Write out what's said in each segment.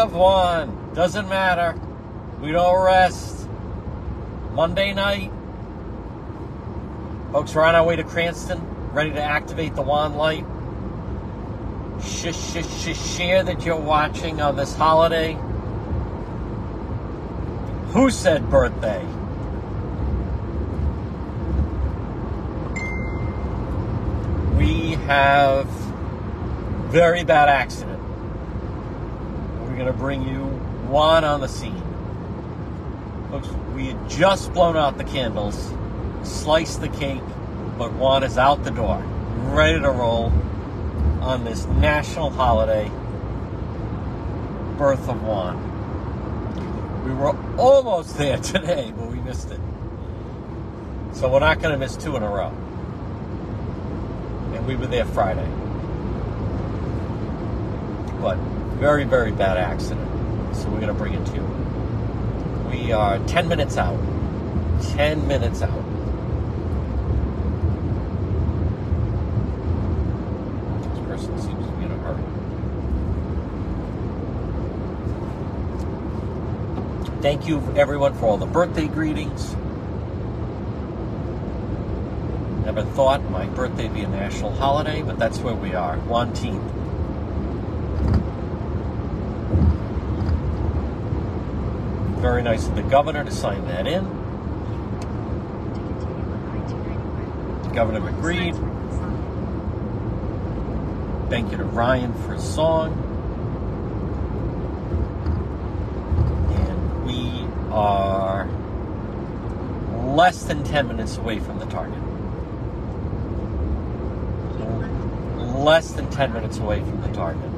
Of one. Doesn't matter. We don't rest. Monday night. Folks, we're on our way to Cranston, ready to activate the wand light. Sh- sh- sh- share that you're watching on this holiday. Who said birthday? We have very bad accident. Going to bring you one on the scene. Folks, we had just blown out the candles, sliced the cake, but Juan is out the door, ready to roll on this national holiday, birth of Juan. We were almost there today, but we missed it. So we're not going to miss two in a row. And we were there Friday. But very, very bad accident. So we're going to bring it to you. We are 10 minutes out. 10 minutes out. This person seems to be in a hurry. Thank you, everyone, for all the birthday greetings. Never thought my birthday be a national holiday, but that's where we are. One team. Very nice of the governor to sign that in. Governor agreed. Thank you to Ryan for his song. And we are less than 10 minutes away from the target. Less than 10 minutes away from the target.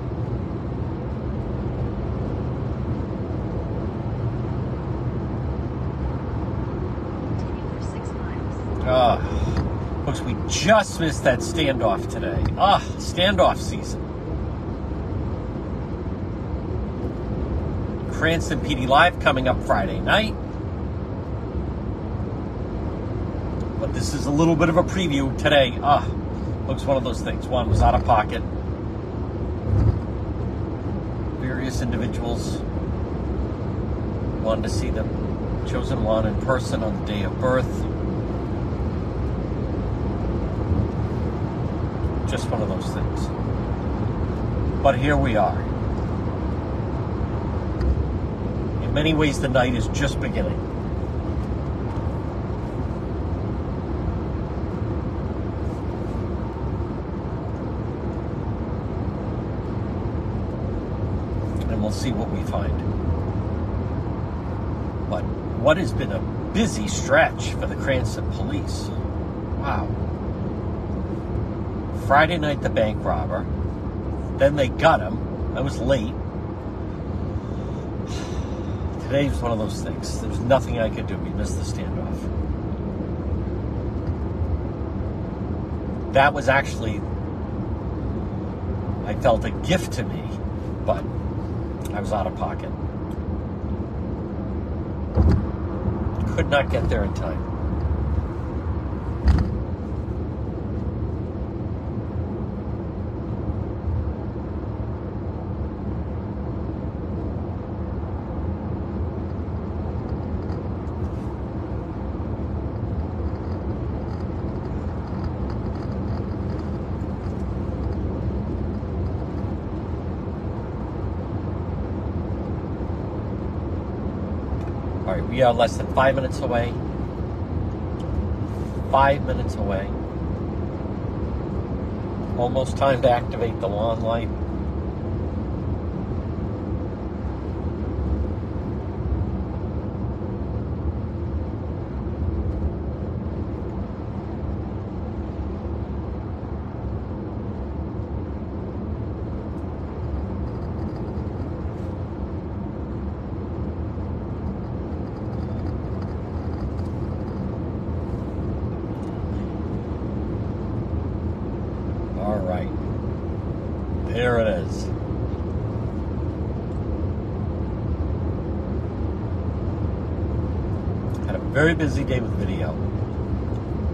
Ah, folks, we just missed that standoff today. Ah, standoff season. Cranston PD Live coming up Friday night. But this is a little bit of a preview today. Ah, looks one of those things. One was out of pocket. Various individuals wanted to see the chosen one in person on the day of birth. Just one of those things. But here we are. In many ways, the night is just beginning. And we'll see what we find. But what has been a busy stretch for the Cranston police? Wow. Friday night, the bank robber. Then they got him. I was late. Today was one of those things. There was nothing I could do. We missed the standoff. That was actually, I felt a gift to me, but I was out of pocket. Could not get there in time. All right, we are less than five minutes away. Five minutes away. Almost time to activate the lawn light. All right. There it is. Had a very busy day with video.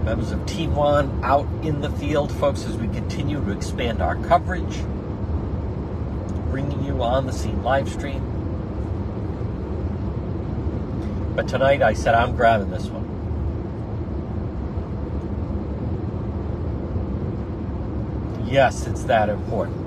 Members of Team One out in the field, folks, as we continue to expand our coverage. bringing you on the scene live stream. But tonight I said I'm grabbing this one. Yes, it's that important.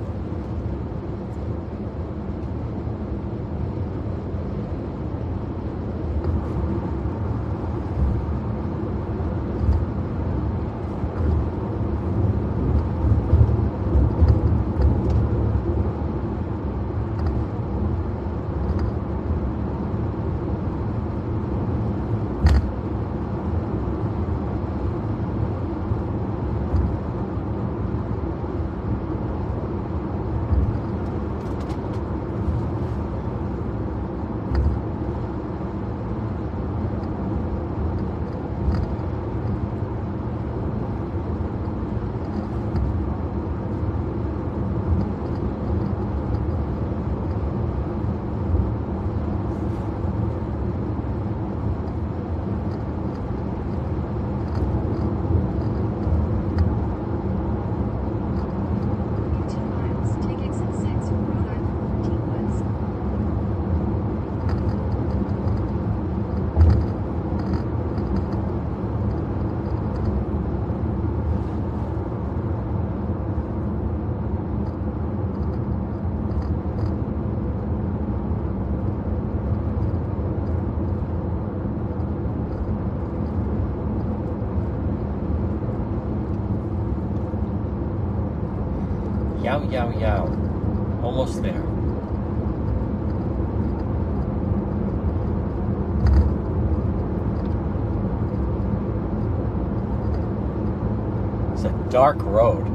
Dark road.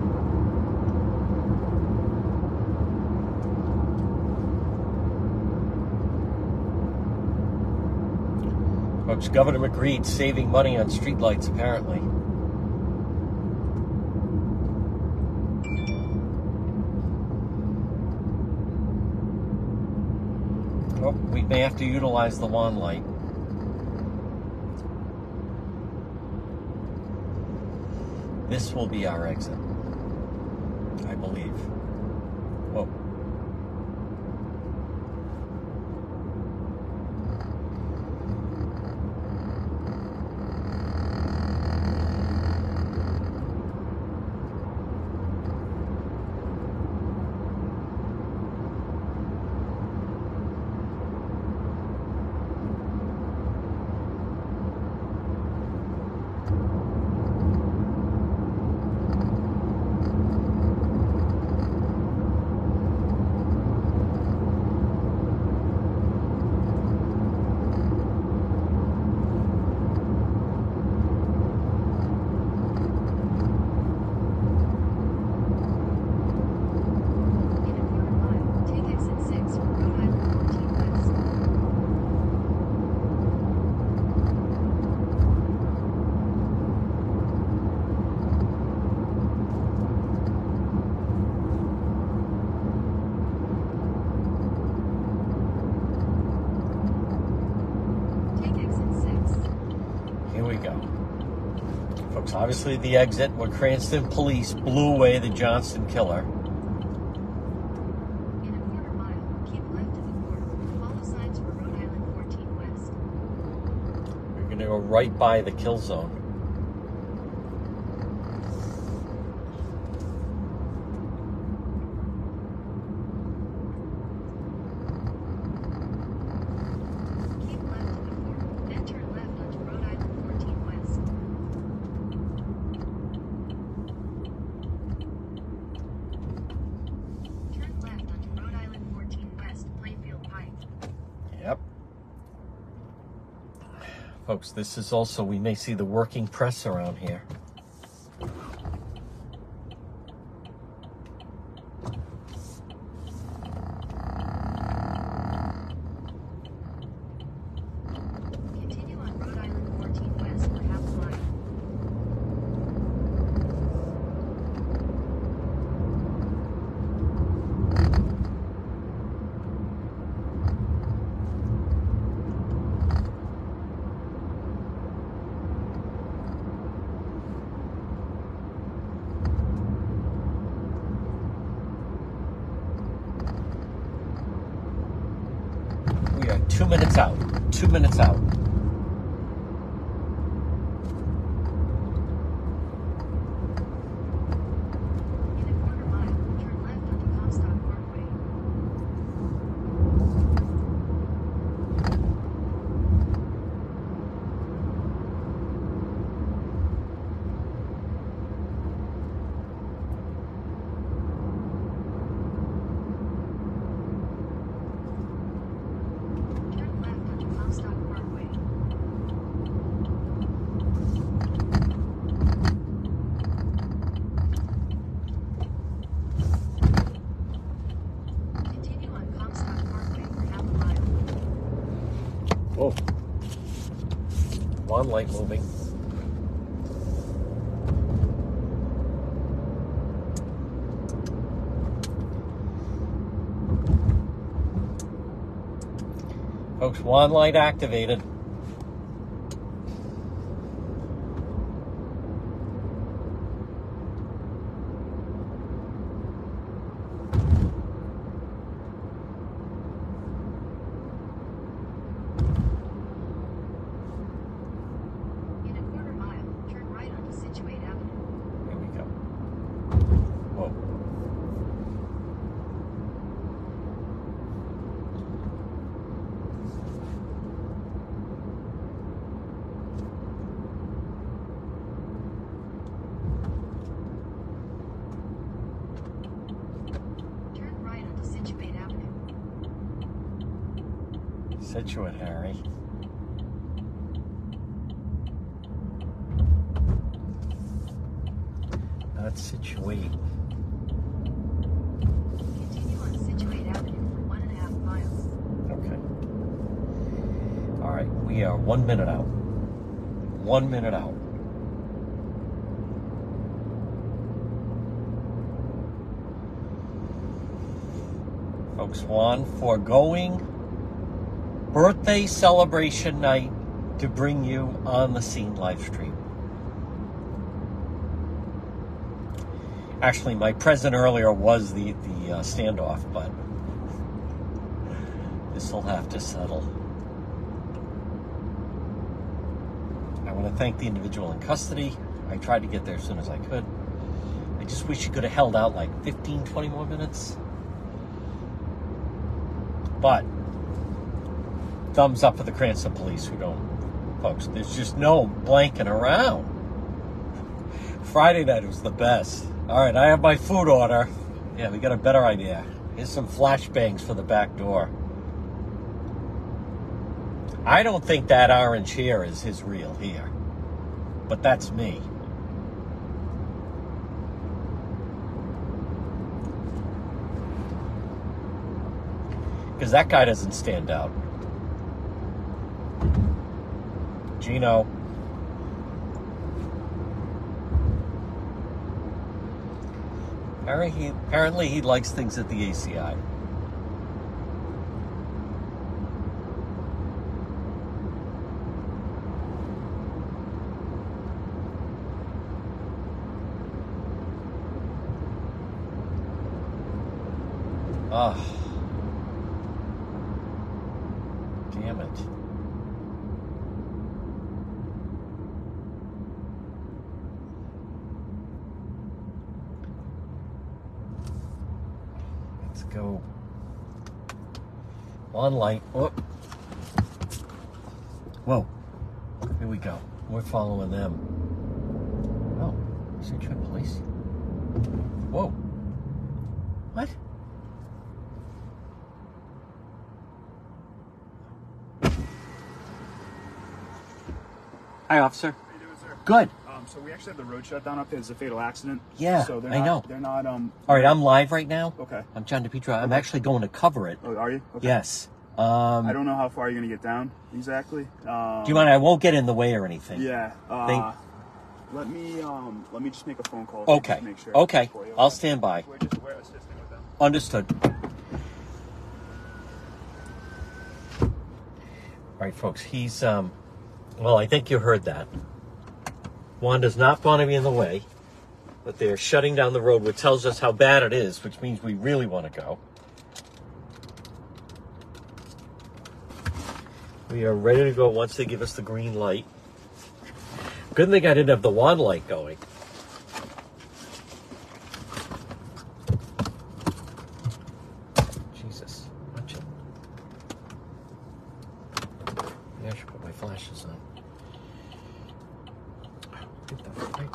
Folks, Governor McGreed saving money on streetlights apparently. Oh, we may have to utilize the lawn light. This will be our exit, I believe. Whoa. In a quarter mile, take exit 6 for Rhode Island 14 West. Take exit 6. Here we go. The exit when Cranston police blew away the Johnston killer. In a quarter mile, keep left at the border. Follow signs for Rhode Island 14 West. We're going to go right by the kill zone. Keep left at the border. Then turn left onto Rhode Island 14 West. Turn left onto Rhode Island 14 West, Plainfield Pike. Yep. Folks, this is also, we may see the working press around here. Two minutes out. Two minutes out. Light moving. Folks, one light activated. In a quarter mile, turn right onto Scituate Avenue. Here we go. Whoa. Turn right onto Scituate Avenue. Scituate, Harry. Not situate. Continue on Scituate Avenue for one and a half miles. Okay. All right, we are one minute out. One minute out. Folks, Juan, foregoing birthday celebration night to bring you on the scene live stream. Actually, my present earlier was the the uh, standoff, but this will have to settle. I want to thank the individual in custody. I tried to get there as soon as I could. I just wish you could have held out like 15, 20 more minutes. But thumbs up for the Cranston police who don't, folks. There's just no blanking around. Friday night was the best. All right, I have my food order. Yeah, we got a better idea. Here's some flashbangs for the back door. I don't think that orange here is his real hair, but that's me. Because that guy doesn't stand out. Gino. Apparently he, apparently he likes things at the ACI. Ah. Damn it. Let's go. On light. Oh. Whoa. Here we go. We're following them. Oh, Scituate Police. Whoa. What? Hi, officer. How you doing, sir? Good. Um, so we actually have the road shut down up there. It's a fatal accident. Yeah, so they're I not, know. They're not. Um. All right, I'm live right now. Okay. I'm John DePetro. I'm actually going to cover it. Oh, are you? Okay. Yes. Um, I don't know how far you're gonna get down exactly. Um, do you mind? I won't get in the way or anything. Yeah. Uh, Thank- let me um. Let me just make a phone call. Okay. Make sure Okay. I'll stand by. We're just we're assisting with them. Understood. All right, folks. He's um. Well, I think you heard that. Juan does not want to be in the way, but they're shutting down the road, which tells us how bad it is, which means we really want to go. We are ready to go once they give us the green light. Good thing I didn't have the wand light going. Jesus, watch it. Maybe I should put my flashes on. Get the frick?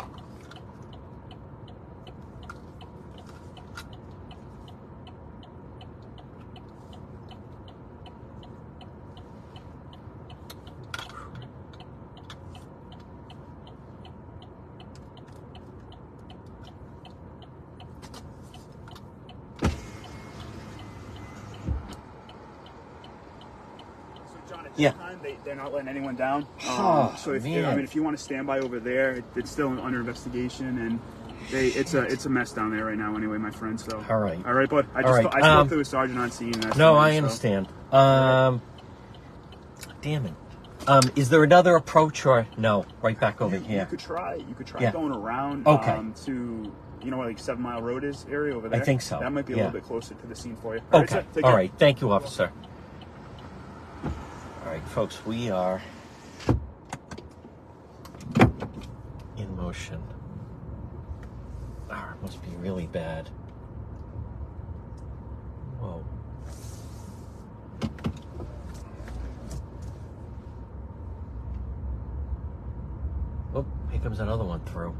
So John, at this Yeah. time they, they're not letting anyone down. Oh, Um, so if I mean if you want to stand by over there, it, it's still under investigation and they it's a it's a mess down there right now anyway, my friend. So All right. all right, bud. I just right, I spoke um, to a sergeant on scene. No, fine, I so- understand. Um, damn it. Um, is there another approach or no? Right back over You, you could try. You could try Yeah. going around Okay. um, to you know where like Seven Mile Road is area over there. I think so, That might be a yeah. little bit closer to the scene for you. All right, Okay. sir, take All care. right. Thank you, officer. All right, folks, we are in motion. Ah, it must be really bad. Whoa. Oh, here comes another one through.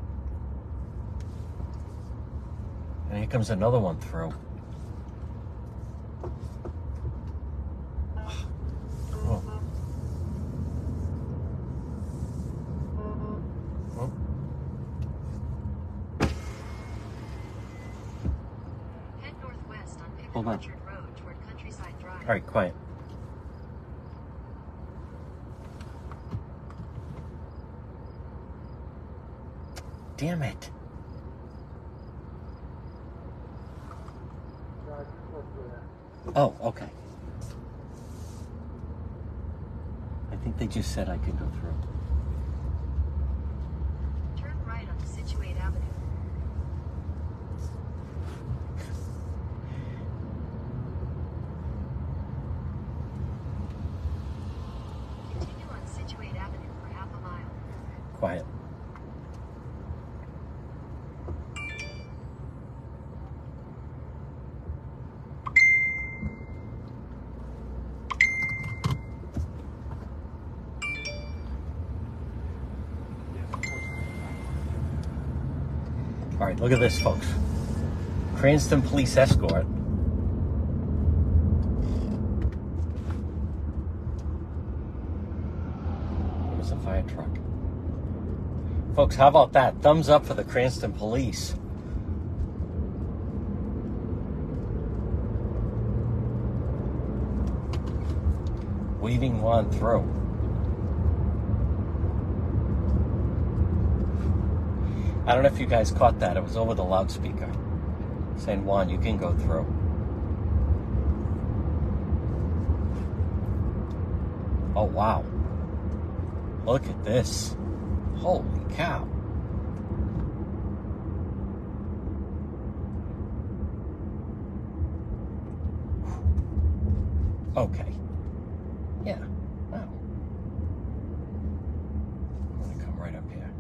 And here comes another one through. Oh. Oh. Head northwest on Pickett Hold on. Orchard Road toward Countryside Drive. All right, quiet. Damn it. Oh, okay. I think they just said I could go through. Turn right on Scituate Avenue. Continue on Scituate Avenue for half a mile. Quiet. Look at this, folks. Cranston Police Escort. There's a fire truck. Folks, how about that? Thumbs up for the Cranston Police. Weaving one through. I don't know if you guys caught that. It was over the loudspeaker saying, Juan, you can go through. Oh, wow. Look at this. Holy cow. Okay. Yeah. Wow. I'm going to come right up here.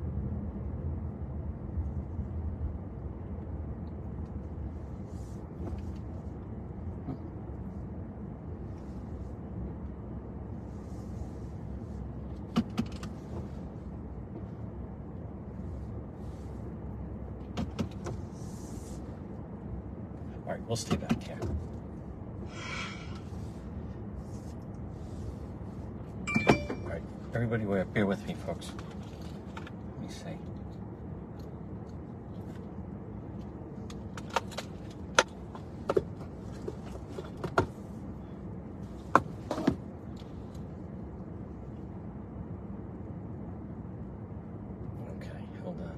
All right, we'll stay back here. All right, everybody, bear bear with me, folks. Let me see. Okay, hold on.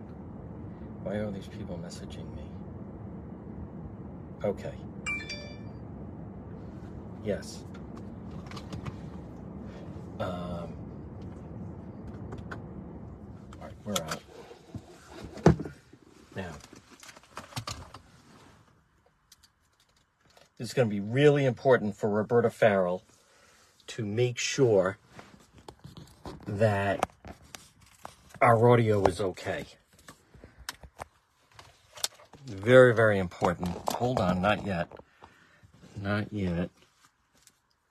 Why are these people messaging me? Okay. Yes. Um, all right, we're out. Now, is going to be really important for Roberta Farrell to make sure that our audio is okay. Very, very important. Hold on, not yet. Not yet.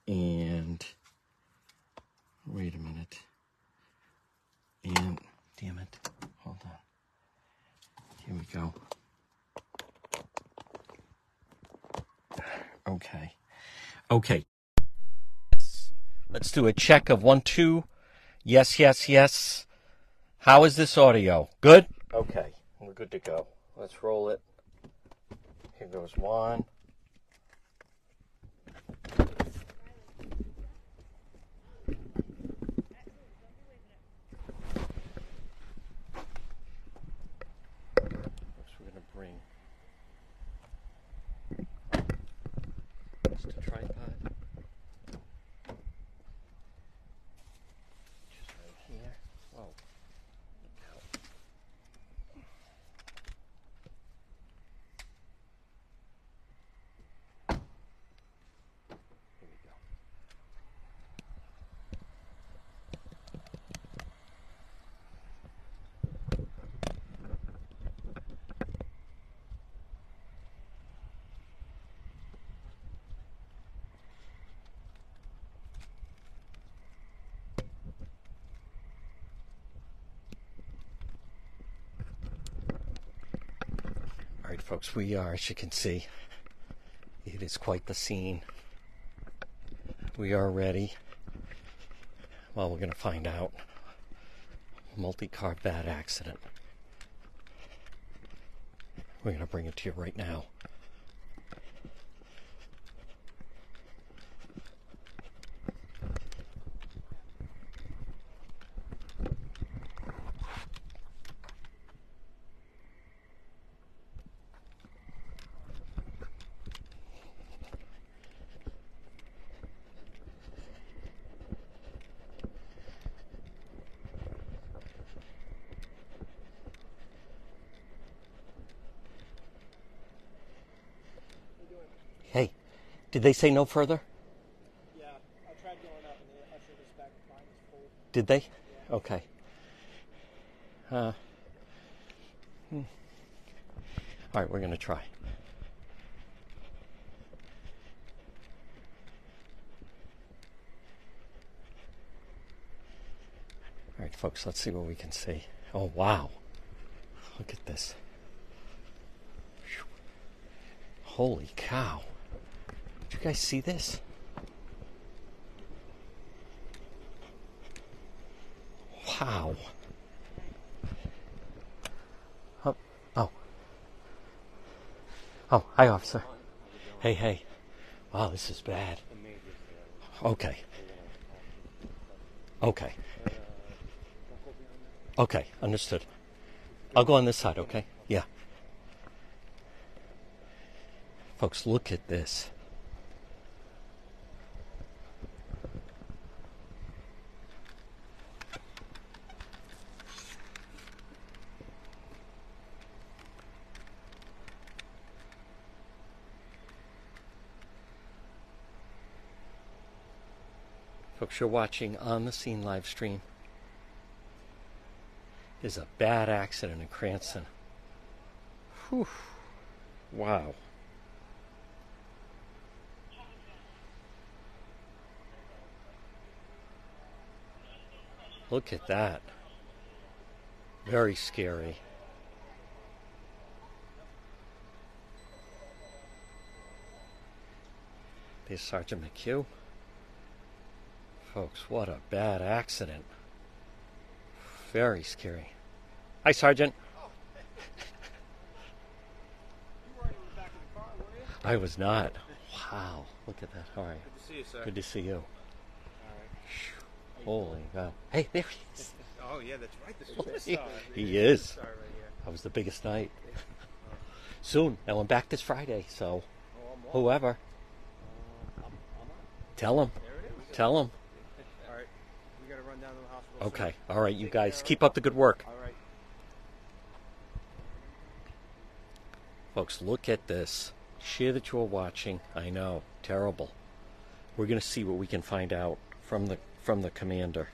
And wait a minute. And damn it. Hold on. Here we go. Okay. Okay. Let's do a check of one, two. Yes, yes, yes. How is this audio? Good? Okay. We're good to go. Let's roll it. Here goes one. Next, we're going to bring just a tripod. Just right here. Whoa. Ow. Here we go. All right, folks, we are, as you can see, it is quite the scene. We are ready. Well, we're going to find out. Multi car bad accident. We're going to bring it to you right now. Hey, did they say no further? Yeah, I tried going up and the usher was back was full. Did they? Okay. Uh, hmm. All right, we're going to try. All right, folks, let's see what we can see. Oh, wow. Look at this. Holy cow. You guys see this? Wow. Oh, oh. Oh, hi, officer. Hey, hey. Wow, this is bad. Okay. Okay. Okay, understood. I'll go on this side, okay? Yeah. Folks, look at this. You're watching on the scene live stream. is a bad accident in Cranston. Whew. Wow. Look at that. Very scary. There's Sergeant McHugh. Folks, what a bad accident. Very scary. Hi, Sergeant. You weren't even back in the car. I was not. Wow. Look at that. All right. Good to see you, sir. Good to see you. All right. Holy cow. Hey, there he is. Oh yeah, that's right. The He- he is. right. That was the biggest night. Soon. Now I'm back this Friday, so Oh, whoever, Uh, I'm, I'm tell him. Is. Tell him. All right. We gotta run down to the hospital. soon. Okay. All right, you guys. Keep up the good work. All right. Folks, look at this. Share that you're watching. I know. Terrible. We're going to see what we can find out from the from the commander.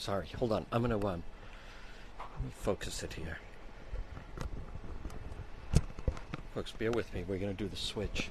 Sorry. Hold on. I'm gonna um, let me focus it here. Folks, bear with me. We're gonna do the switch.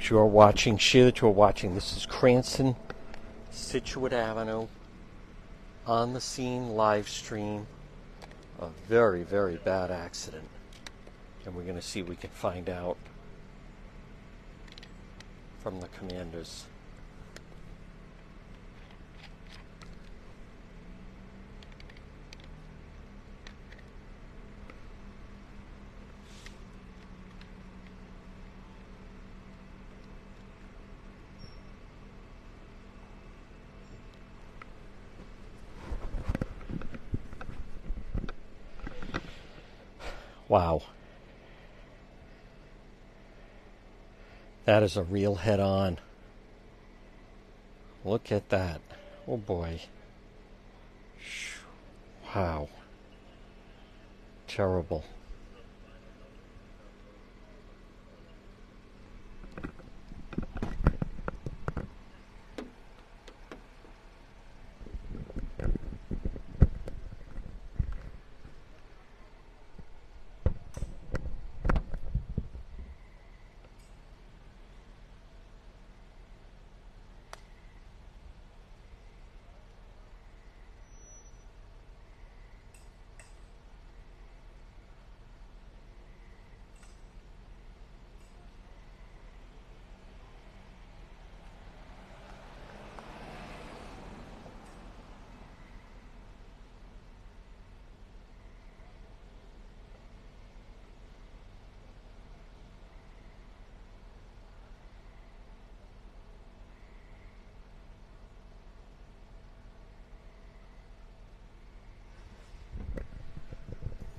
Folks, you are watching, share that you are watching. This is Cranston, Scituate Avenue, on the scene live stream. A very, very bad accident. And we're going to see we can find out from the commanders. Wow. That is a real head on. Look at that. Oh boy. Wow. Terrible.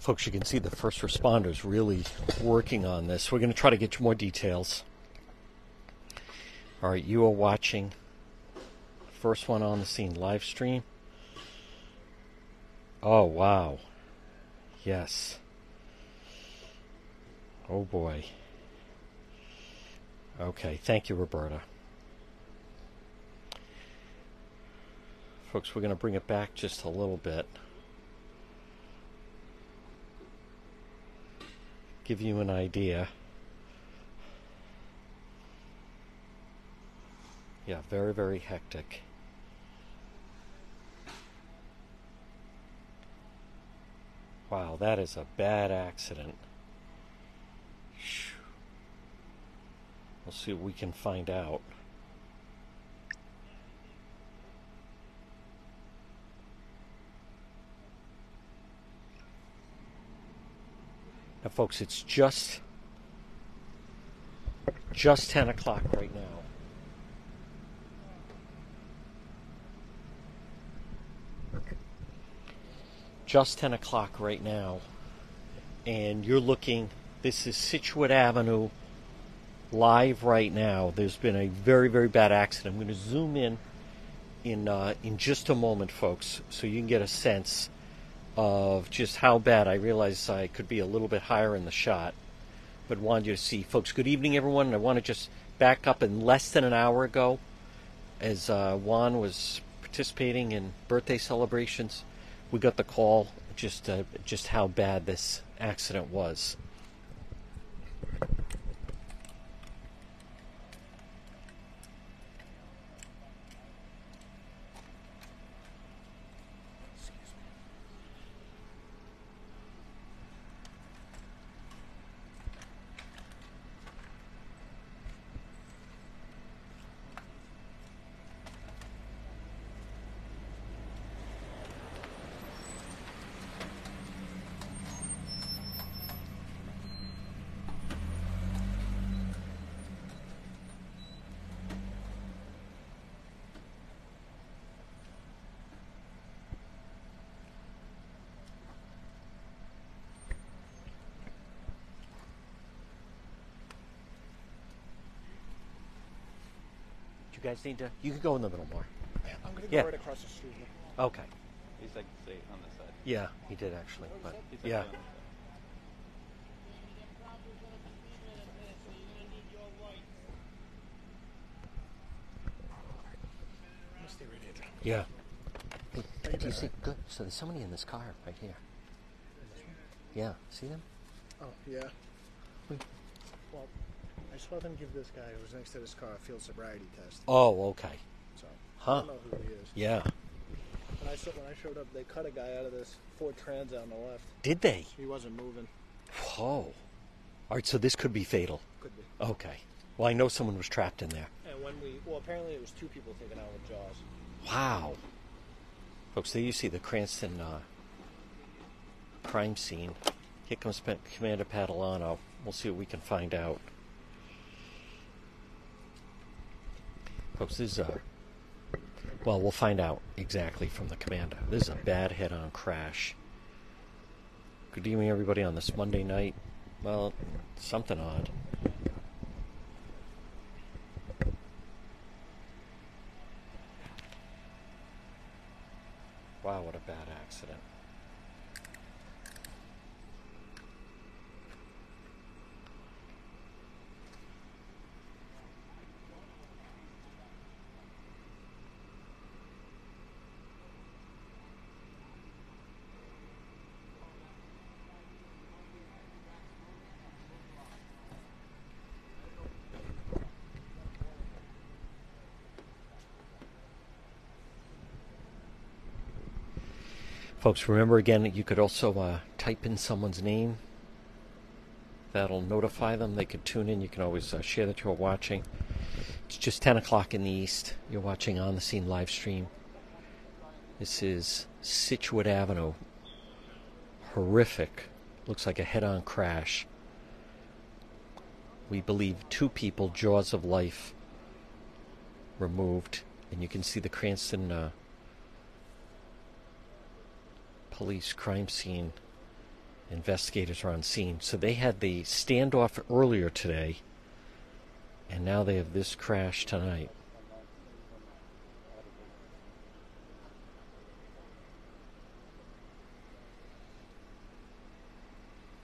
Folks, you can see the first responders really working on this. We're going to try to get you more details. All right, you are watching first one on the scene live stream. Oh, wow. Yes. Oh, boy. Okay, thank you, Roberta. Folks, we're going to bring it back just a little bit. Give you an idea. Yeah, very, very hectic. Wow, that is a bad accident. We'll see what we can find out. Now, folks, it's just just 10 o'clock right now. Just 10 o'clock right now. And you're looking, this is Scituate Avenue live right now. There's been a very, very bad accident. I'm going to zoom in in, uh, in just a moment, folks, so you can get a sense of just how bad. I realized I could be a little bit higher in the shot, but wanted you to see. Folks, good evening, everyone. I want to just back up in less than an hour ago as uh, Juan was participating in birthday celebrations. We got the call just uh, just how bad this accident was. You guys need to. You can go in the middle more. I'm gonna go Yeah. right across the street. here. Okay. He's like, say, on this side. Yeah, he did actually. Oh, but He's like, yeah. on this side. I'm gonna stay right here. Yeah. Hey, How do you see? Good. So there's somebody in this car right here. Yeah. See them? Oh yeah. Wait. Well, I saw them give this guy who was next to this car a field sobriety test. Oh, okay. So huh. I don't know who he is. Yeah. When I saw when I showed up, they cut a guy out of this Ford Transit on the left. Did they? He wasn't moving. Whoa. All right. So this could be fatal. Could be. Okay. Well, I know someone was trapped in there. And when we well, apparently it was two people taken out with Jaws. Wow. Folks, there you see the Cranston uh, crime scene. Here comes Commander Padalano. We'll see what we can find out. This is a. Well, we'll find out exactly from the commander. This is a bad head on crash. Good evening, everybody, on this Monday night. Well, something odd. Wow, what a bad accident. Folks, remember again, you could also uh, type in someone's name. That'll notify them. They could tune in. You can always uh, share that you're watching. It's just 10 o'clock in the East. You're watching On the Scene live stream. This is Scituate Avenue. Horrific. Looks like a head on crash. We believe two people, jaws of life, removed. And you can see the Cranston. Uh, police crime scene investigators are on scene. So they had the standoff earlier today, and now they have this crash tonight.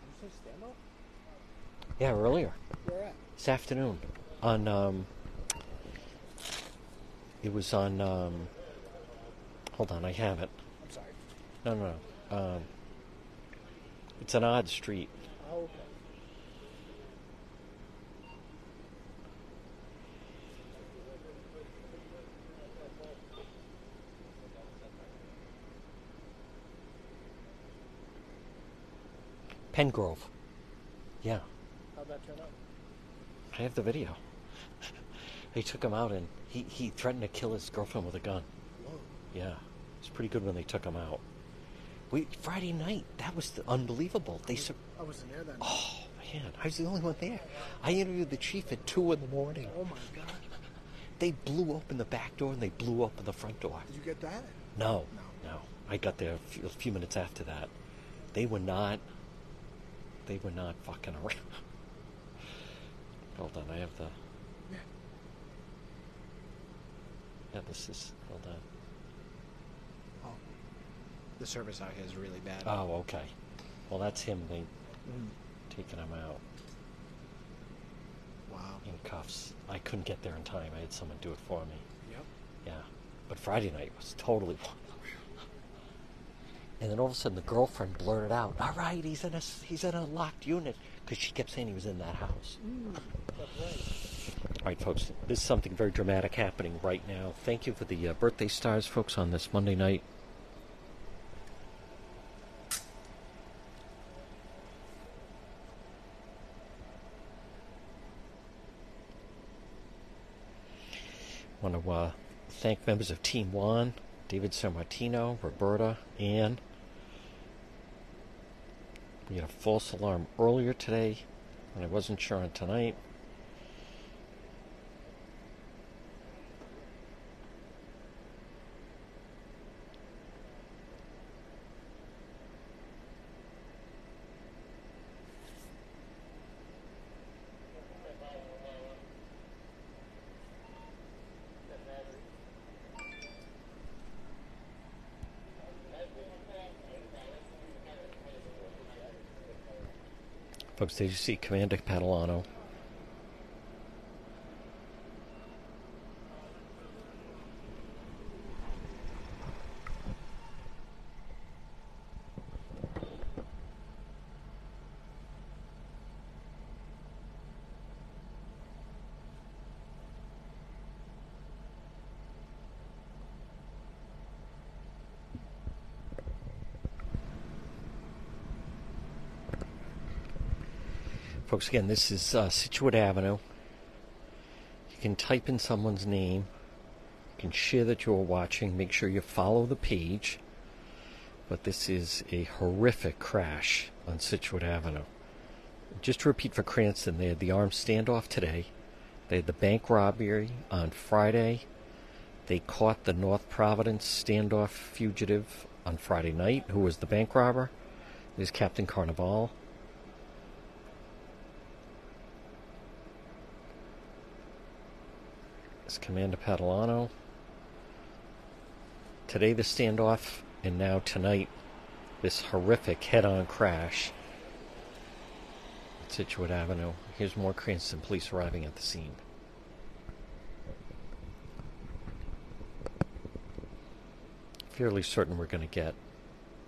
Did you say stand up? Yeah, earlier this afternoon on um, it was on um, hold on, I have it. No, no, no. Um, it's an odd street. Oh, okay. Pengrove. Yeah, How'd that turn out? I have the video. they took him out and he, he threatened to kill his girlfriend with a gun. Whoa. Yeah, it's pretty good when they took him out. We Friday night, that was the, unbelievable. They sur- I wasn't there then. oh man, I was the only one there. I interviewed the chief at two in the morning. Oh my god. They blew open the back door and they blew open the front door. Did you get that? No, no, I got there a few, a few minutes after that. They were not. They were not fucking around. Hold on, I have the. Yeah. Yeah, this is. Hold on. The service out here is really bad. Oh, okay. Well, that's him. They Mm. taking him out Wow. in cuffs. I couldn't get there in time. I had someone do it for me. Yep. Yeah, but Friday night was totally. And then all of a sudden, the girlfriend blurted out, "All right, he's in a he's in a locked unit," because she kept saying he was in that house. Right. All right, folks, this is something very dramatic happening right now. Thank you for the uh, birthday stars, folks, on this Monday night. want uh, thank members of Team One, David Sammartino, Roberta, Ann. We had a false alarm earlier today, and I wasn't sure on tonight. Folks, did you see Commander Catalano? Folks, again, this is uh, Scituate Avenue. You can type in someone's name. You can share that you're watching. Make sure you follow the page. But this is a horrific crash on Scituate Avenue. Just to repeat for Cranston, they had the armed standoff today. They had the bank robbery on Friday. They caught the North Providence standoff fugitive on Friday night, who was the bank robber. There's Captain Carnivale. Commander Padalano. Today the standoff, and now tonight this horrific head-on crash at Scituate Avenue. Here's more Cranston police arriving at the scene. Fairly certain we're going to get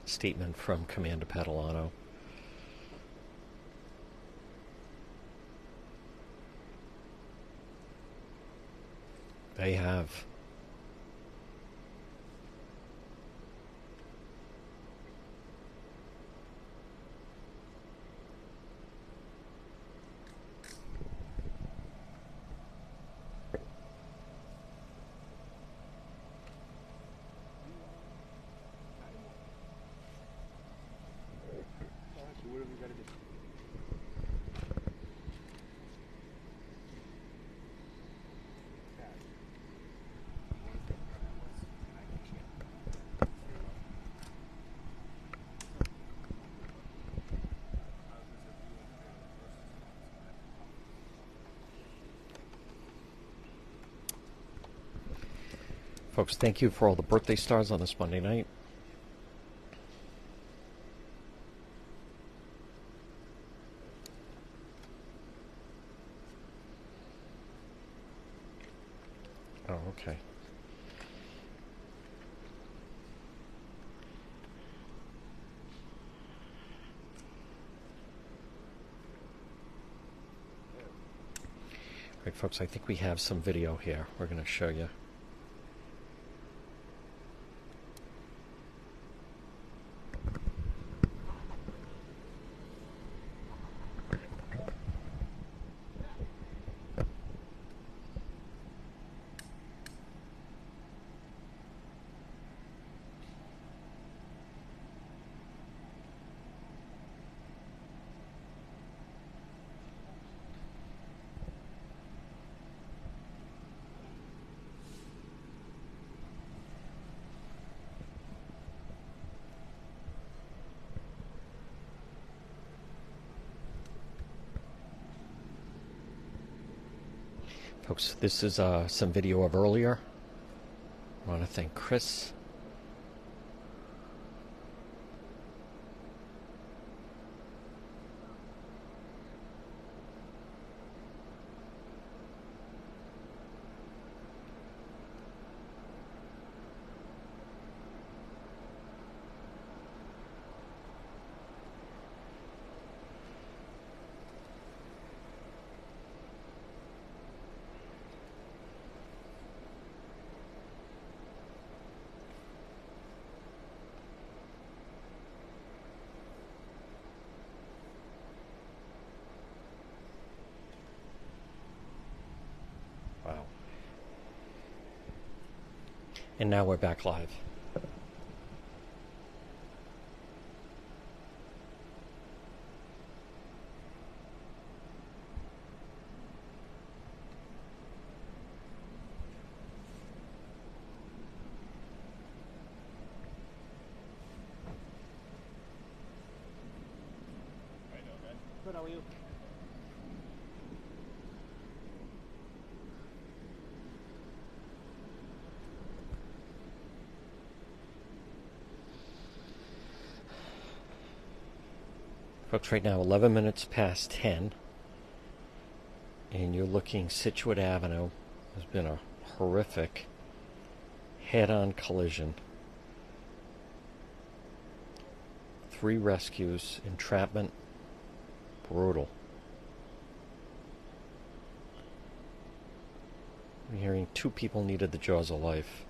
a statement from Commander Padalano. They have. Folks, thank you for all the birthday stars on this Monday night. Oh, okay. All right, folks, I think we have some video here we're going to show you. Folks, this is uh, some video of earlier. I want to thank Chris. Wow. And now we're back live. Good, how are you? Folks, right now, 11 minutes past 10, and you're looking Scituate Avenue. There's been a horrific head on collision. Three rescues, entrapment, brutal. I'm hearing two people needed the jaws of life.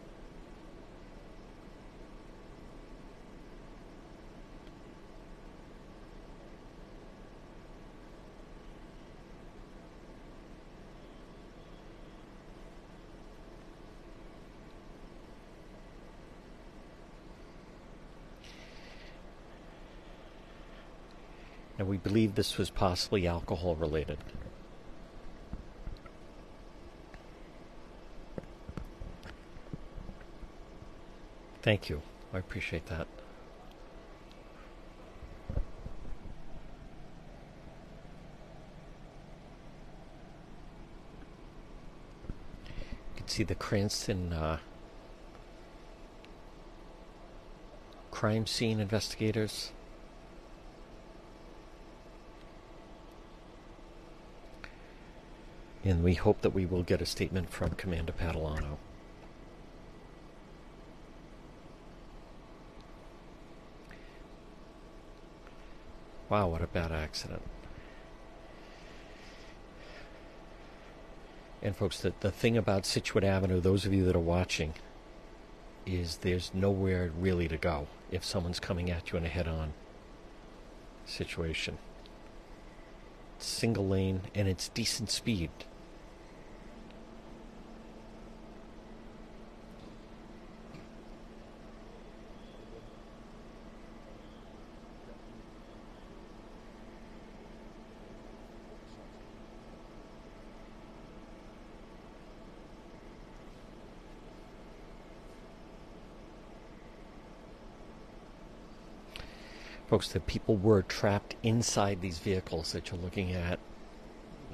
We believe this was possibly alcohol related. Thank you. I appreciate that. You can see the Cranston uh, crime scene investigators. And we hope that we will get a statement from Commander Padalano. Wow, what a bad accident. And folks, the, the thing about Scituate Avenue, those of you that are watching, is there's nowhere really to go if someone's coming at you in a head on situation. It's single lane and it's decent speed. Folks, the people were trapped inside these vehicles that you're looking at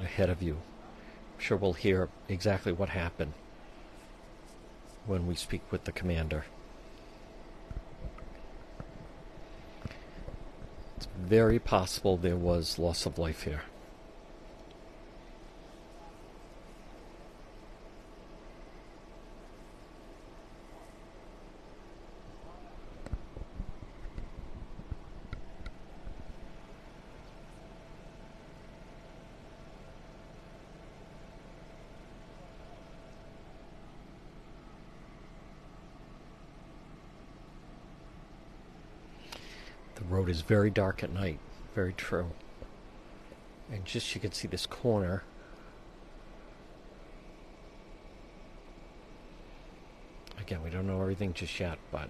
ahead of you. I'm sure we'll hear exactly what happened when we speak with the commander. It's very possible there was loss of life here. The road is very dark at night. Very true. And just you can see this corner. Again, we don't know everything just yet, but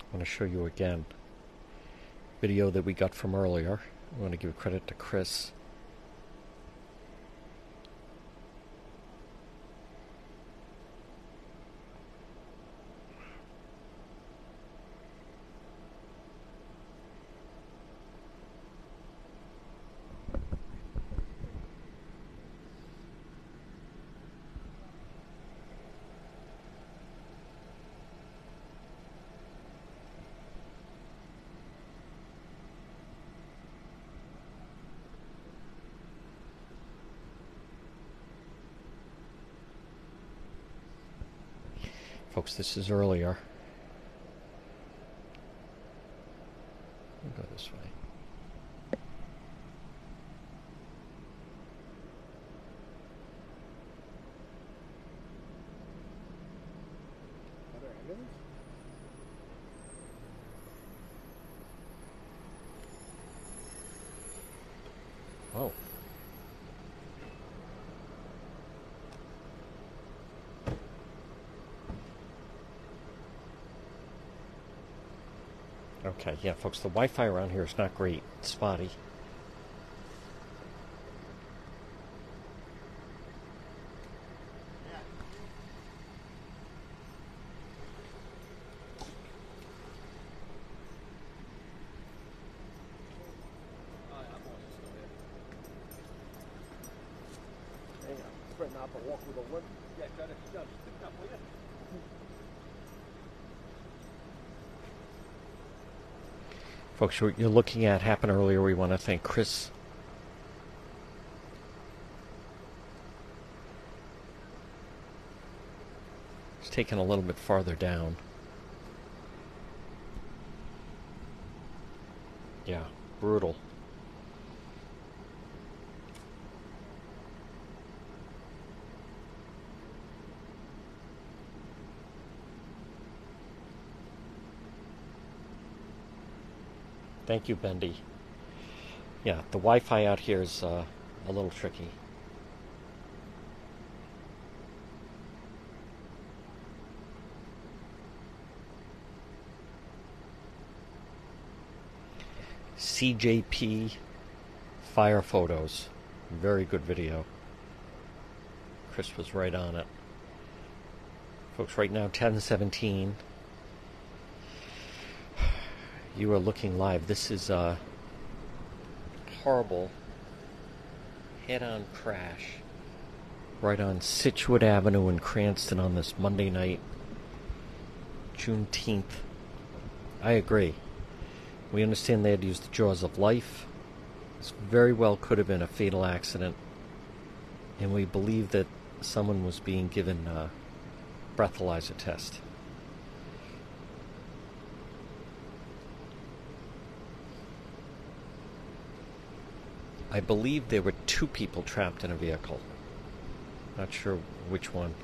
I want to show you again video that we got from earlier. I want to give credit to Chris. Folks, this is earlier. We'll go this way. Other ambulance? Oh. Yeah, folks, the Wi Fi around here is not great. It's spotty. Hang on. Spreading out the walk with a limp. Yeah, try to, try to stick up, will you? Folks, what you're looking at happened earlier. We want to thank Chris. It's taken a little bit farther down. Yeah, brutal. Thank you, Bendy. Yeah, the Wi-Fi out here is uh, a little tricky. CJP fire photos. Very good video. Chris was right on it. Folks, right now, 1017. You are looking live. This is a horrible head on crash right on Scituate Avenue in Cranston on this Monday night, Juneteenth. I agree. We understand they had used the jaws of life. This very well could have been a fatal accident. And we believe that someone was being given a breathalyzer test. I believe there were two people trapped in a vehicle. Not sure which one.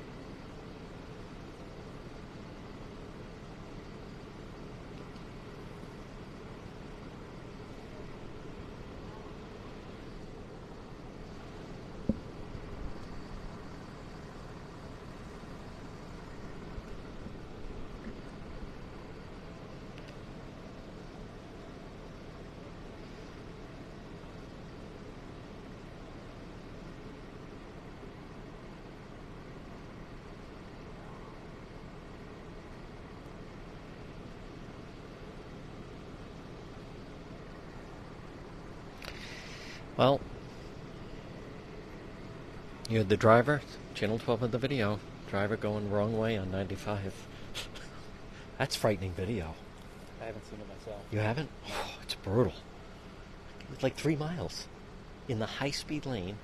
Well, you're the driver, channel 12 of the video. Driver going wrong way on 95. That's frightening video. I haven't seen it myself. You haven't? Oh, it's brutal. It's like three miles in the high speed lane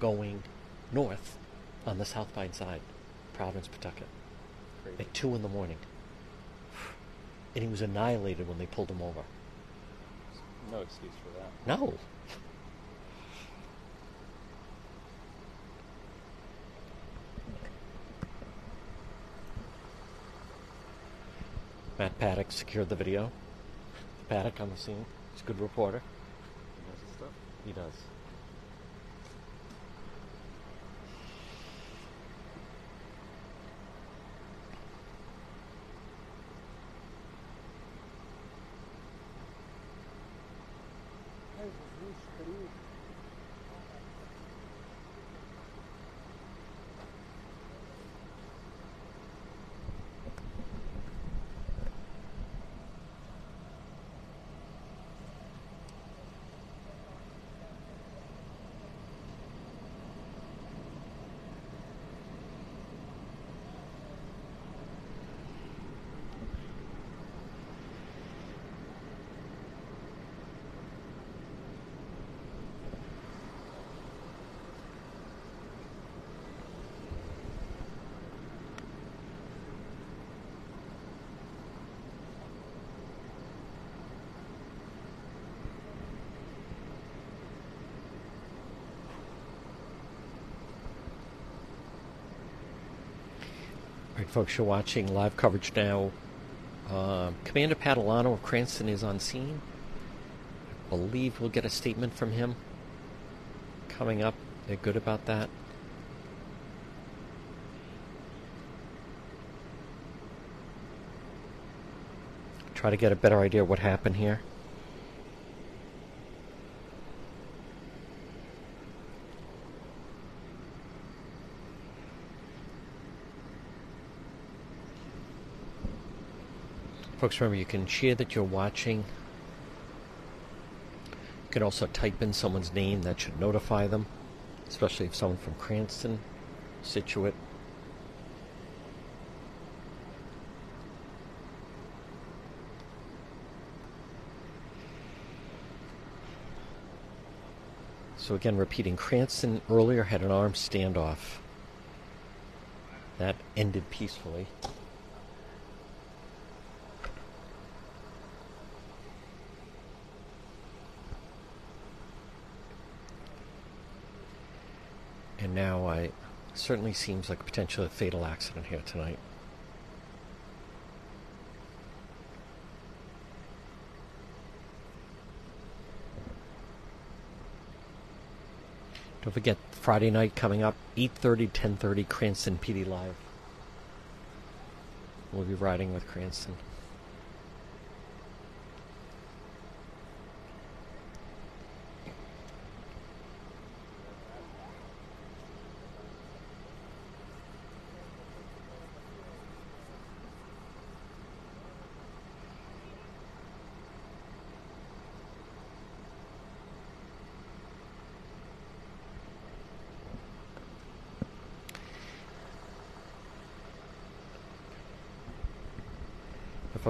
going north on the southbound side, Providence, Pawtucket, Crazy. at 2 in the morning. And he was annihilated when they pulled him over. No excuse for that. No. Matt Paddock secured the video. Paddock on the scene. He's a good reporter. He knows his stuff. He does. Folks, you're watching live coverage now. Uh, Commander Padalano of Cranston is on scene. I believe we'll get a statement from him coming up. They're good about that. Try to get a better idea of what happened here. Folks, remember you can share that you're watching. You can also type in someone's name that should notify them, especially if someone from Cranston, Scituate, So again, repeating, Cranston earlier had an armed standoff. That ended peacefully. Certainly seems like a potentially fatal accident here tonight. Don't forget Friday night coming up, 8:30, 10:30, Cranston PD Live. We'll be riding with Cranston.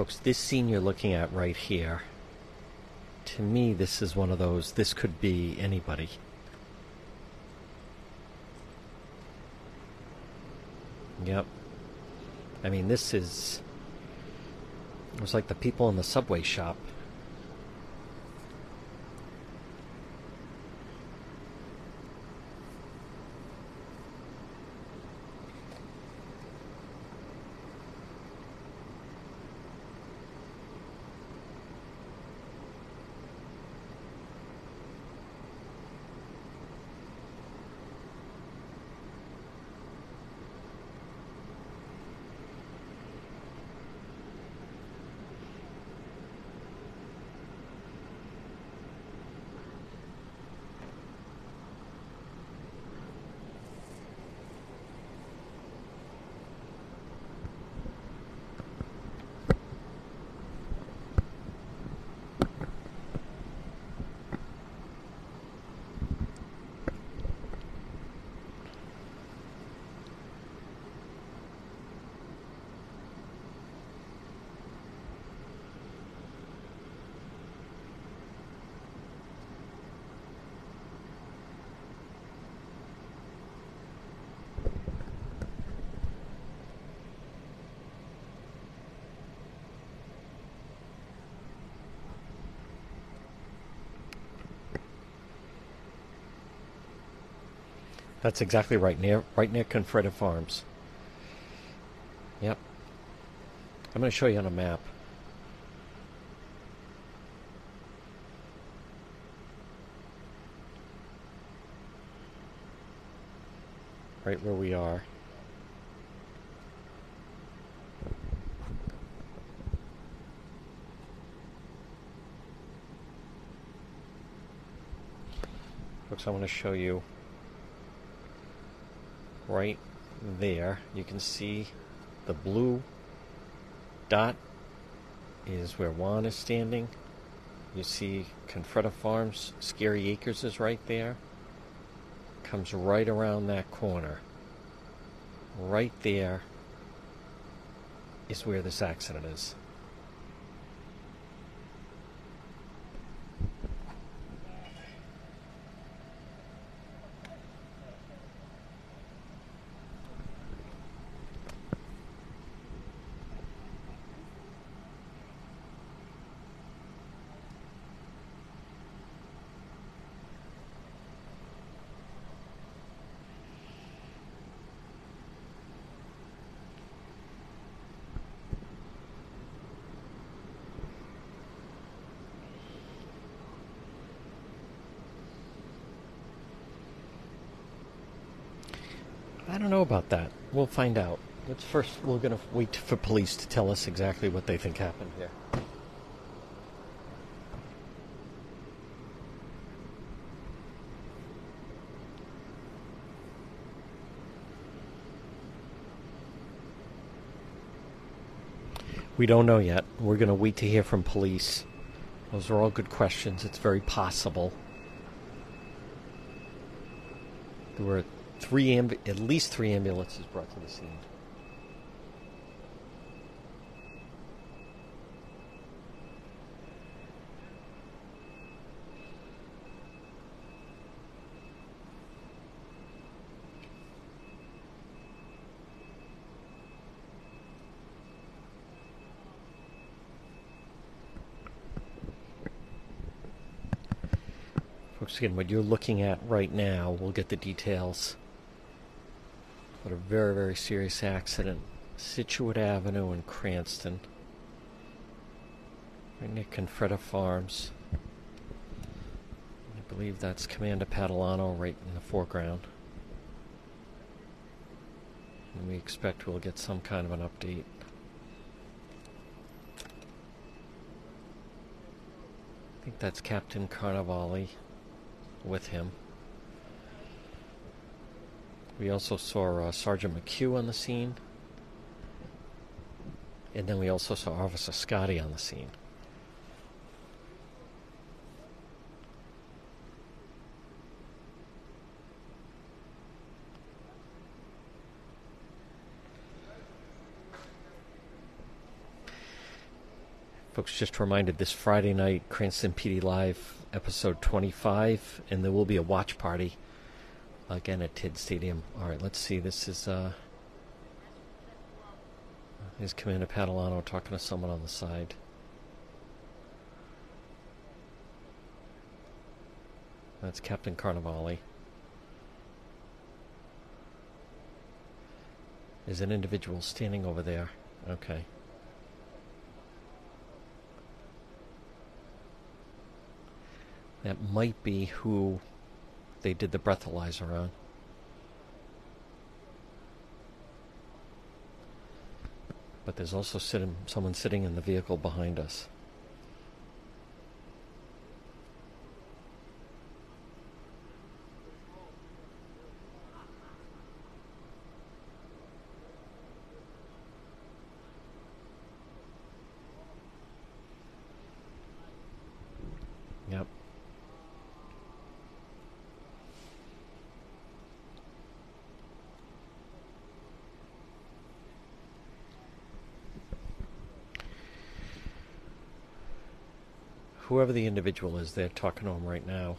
Now, folks, this scene you're looking at right here, to me, this is one of those, this could be anybody. Yep. I mean, this is. It was like the people in the subway shop. That's exactly right near right near Confreda Farms. Yep. I'm going to show you on a map. Right where we are. Folks, I want to show you right there. You can see the blue dot is where Juan is standing. You see Confreda Farms, Scary Acres is right there. Comes right around that corner. Right there is where this accident is. I don't know about that. We'll find out. Let's first, we're going to wait for police to tell us exactly what they think happened here. We don't know yet. We're going to wait to hear from police. Those are all good questions. It's very possible. There were three amb- at least three ambulances brought to the scene. again, what you're looking at right now, we'll get the details but a very, very serious accident. Scituate Avenue in Cranston. Right near Confreda Farms. I believe that's Commander Padalano right in the foreground. And we expect we'll get some kind of an update. I think that's Captain Carnivale with him. We also saw uh, Sergeant McHugh on the scene. And then we also saw Officer Scotty on the scene. Folks, just reminded this Friday night, Cranston PD Live, episode 25, and there will be a watch party again at Tid Stadium. All right, let's see. This is uh, is Commander Padalano talking to someone on the side. That's Captain Carnivale. There's an individual standing over there. Okay. That might be who they did the breathalyzer on. But there's also someone sitting in the vehicle behind us. Yep. Whoever the individual is, they're talking to him right now.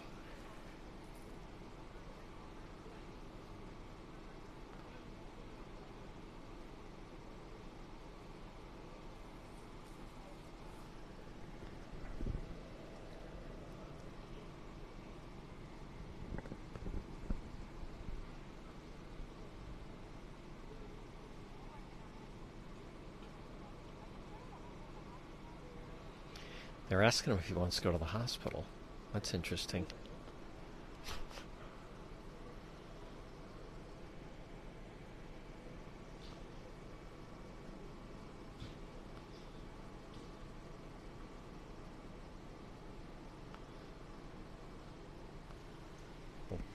They're asking him if he wants to go to the hospital. That's interesting.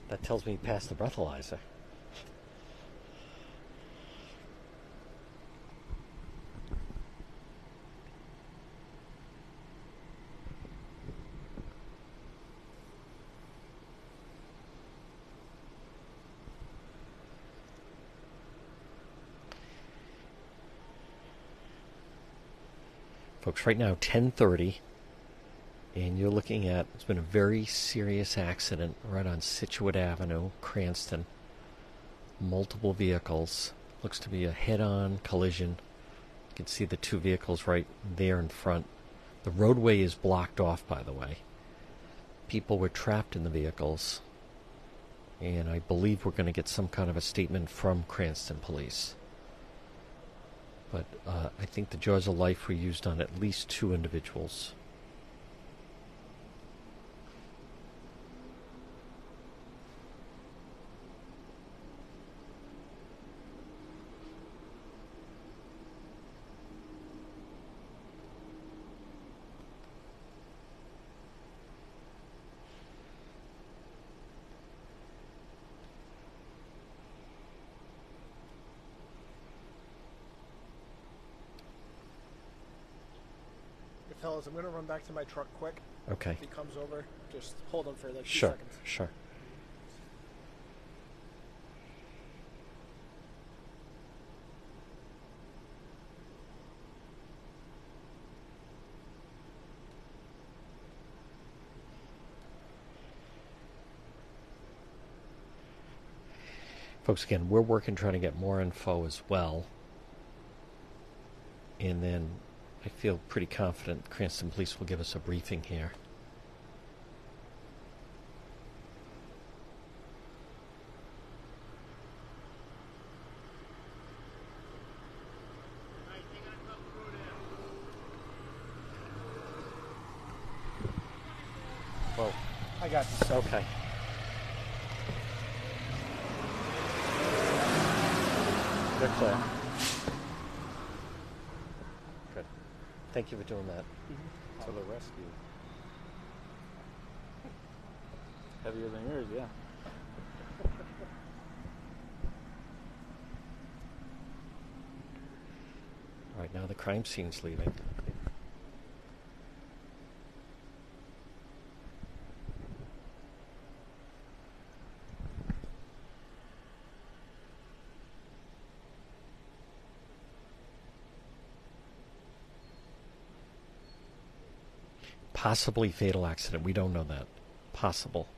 That tells me he passed the breathalyzer. Right now 10:30 and you're looking at it's been a very serious accident right on Scituate Avenue, Cranston. Multiple vehicles. Looks to be a head-on collision. You can see the two vehicles right there in front. The roadway is blocked off by the way. People were trapped in the vehicles. And I believe we're going to get some kind of a statement from Cranston Police. But uh, I think the jaws of life were used on at least two individuals. Hey, fellas, I'm gonna run back to my truck quick. Okay. If he comes over, just hold him for like two Sure. seconds. Sure. Folks, again, we're working trying to get more info as well. And then I feel pretty confident Cranston Police will give us a briefing here. Whoa. I got this. Okay. Rescue. Heavier than yours, yeah. All right, now the crime scene's leaving. Possibly fatal accident. We don't know that. Possible.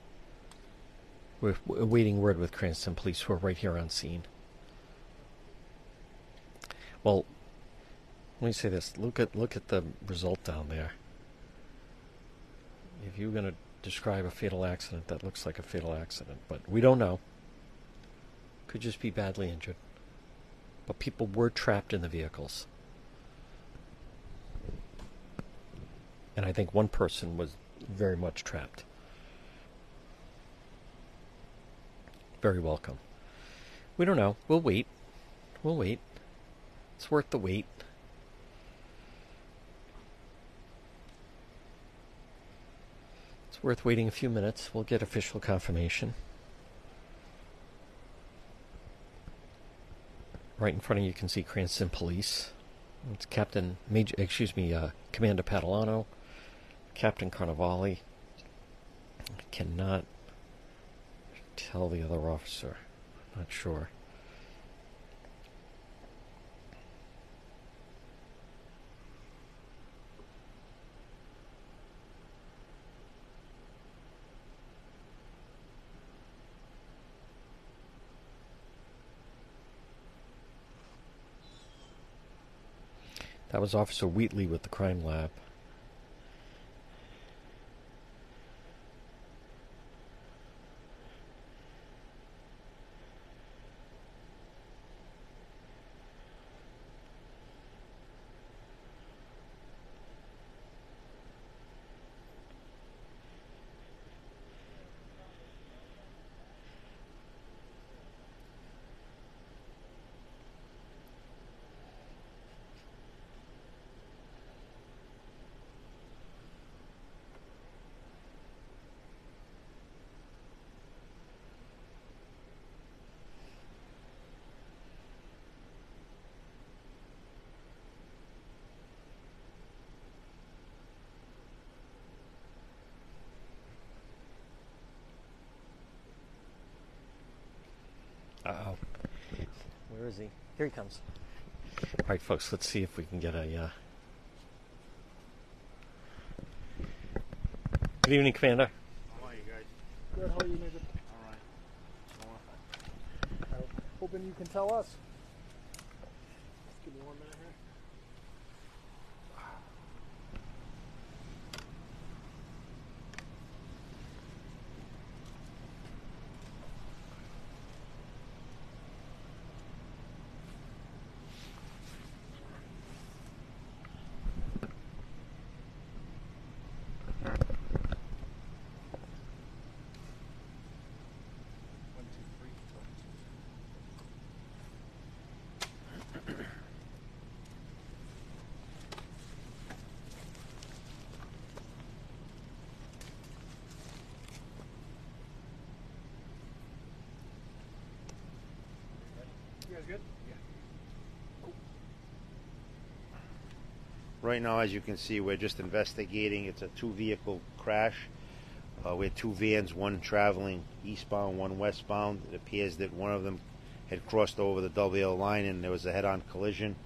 We're awaiting word with Cranston Police, who are right here on scene. Well, let me say this. Look at look at the result down there. If you're going to describe a fatal accident, that looks like a fatal accident, but we don't know. Could just be badly injured. But people were trapped in the vehicles. And I think one person was very much trapped. Very welcome. We don't know. We'll wait. We'll wait. It's worth the wait. It's worth waiting a few minutes. We'll get official confirmation. Right in front of you, you can see Cranston Police. It's Captain Major, excuse me, uh, Commander Padalano, Captain Carnivale. Cannot tell the other officer. I'm Not sure. That was Officer Wheatley with the crime lab. Uh oh. Where is he? Here he comes. All right, folks, let's see if we can get a. Uh... Good evening, Commander. How are you guys? Good, how are you, Major? All right. I'm hoping you can tell us. Give me one minute here. One, two, three, one, two, three. You guys good? Yeah. Right now, as you can see, we're just investigating. It's a two vehicle crash. Uh, we had two vans, one traveling eastbound, one westbound. It appears that one of them had crossed over the yellow line and there was a head on collision.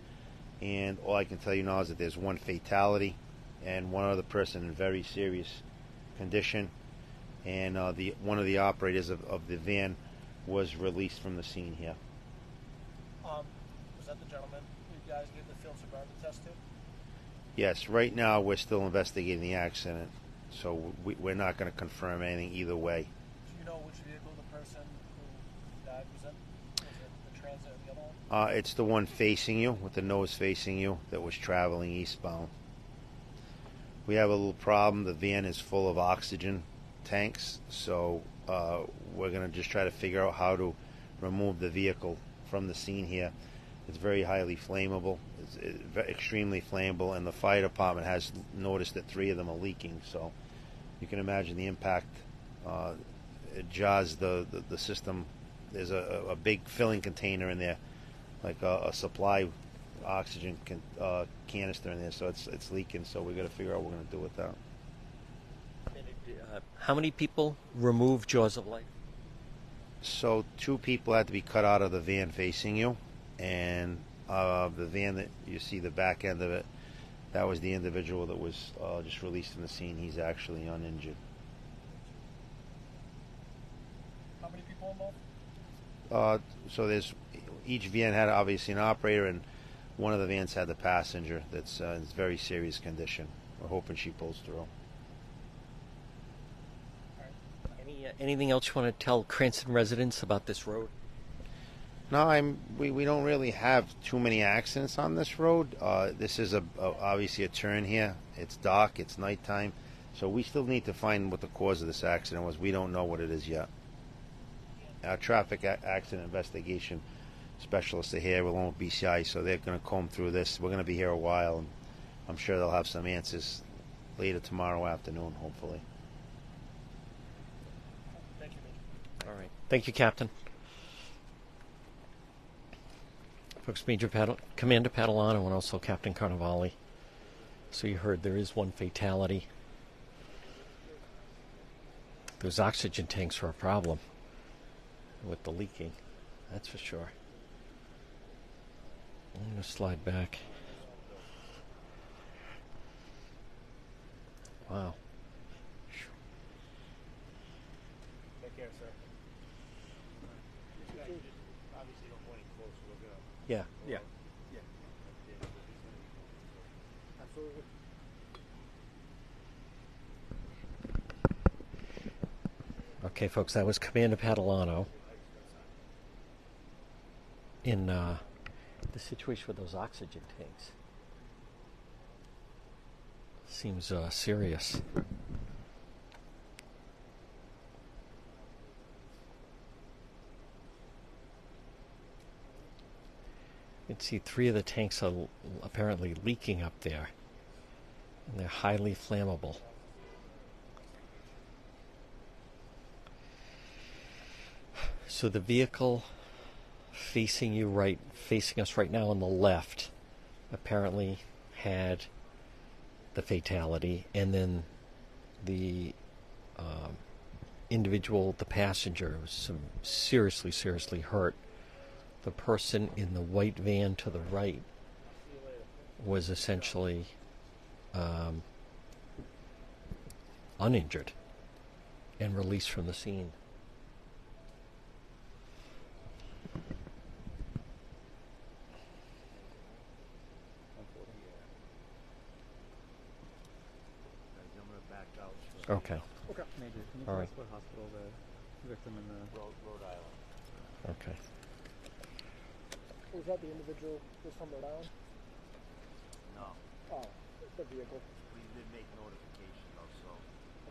And all I can tell you now is that there's one fatality and one other person in very serious condition. And uh, the one of the operators of, of the van was released from the scene here. Um, was that the gentleman you guys gave the field sobriety test to? Yes, right now we're still investigating the accident, so we, we're not going to confirm anything either way. Do you know which vehicle the person who died was in? Was it the transit or the other one? Uh, it's the one facing you, with the nose facing you, that was traveling eastbound. We have a little problem. The van is full of oxygen, tanks. So uh, we're going to just try to figure out how to remove the vehicle from the scene here. It's very highly flammable. Extremely flammable, and the fire department has noticed that three of them are leaking. So you can imagine the impact. Uh, it jars the, the, the system. There's a, a big filling container in there, like a, a supply oxygen can, uh, canister in there. So it's it's leaking. So we got to figure out what we're going to do with that. Uh, how many people removed Jaws of Life? So two people had to be cut out of the van facing you, and uh, the van that you see the back end of it, that was the individual that was uh, just released from the scene. He's actually uninjured. How many people involved? Uh, so there's each van had obviously an operator, and one of the vans had the passenger that's uh, in very serious condition. We're hoping she pulls through. Any, uh, anything else you want to tell Cranston residents about this road? No, I'm. We, we don't really have too many accidents on this road. Uh, this is a, a obviously a turn here. It's dark. It's nighttime, so we still need to find what the cause of this accident was. We don't know what it is yet. Our traffic a- accident investigation specialists are here along with BCI, so they're going to comb through this. We're going to be here a while, and I'm sure they'll have some answers later tomorrow afternoon, hopefully. Thank you, Major. All right. Thank you, Captain. Folks, Major Commander Padalano and also Captain Carnivale. So you heard there is one fatality. Those oxygen tanks are a problem with the leaking. That's for sure. I'm going to slide back. Wow. Take care, sir. Obviously, don't go any closer. We're gonna Yeah. Yeah. Yeah. Absolutely. Okay, folks, that was Commander Padalano in uh, the situation with those oxygen tanks. Seems uh, serious. You can see three of the tanks are apparently leaking up there, and they're highly flammable. So the vehicle facing you right, facing us right now on the left, apparently had the fatality, and then the um, individual, the passenger, was some seriously, seriously hurt. The person in the white van to the right was essentially um, uninjured and released from the scene. I'm gonna back out. Okay. Okay. Major, can you All right. what hospital the victim in the Rhode Island. Okay. Was that the individual was from Rhode Island? No, Oh, the vehicle. we did make notification though, so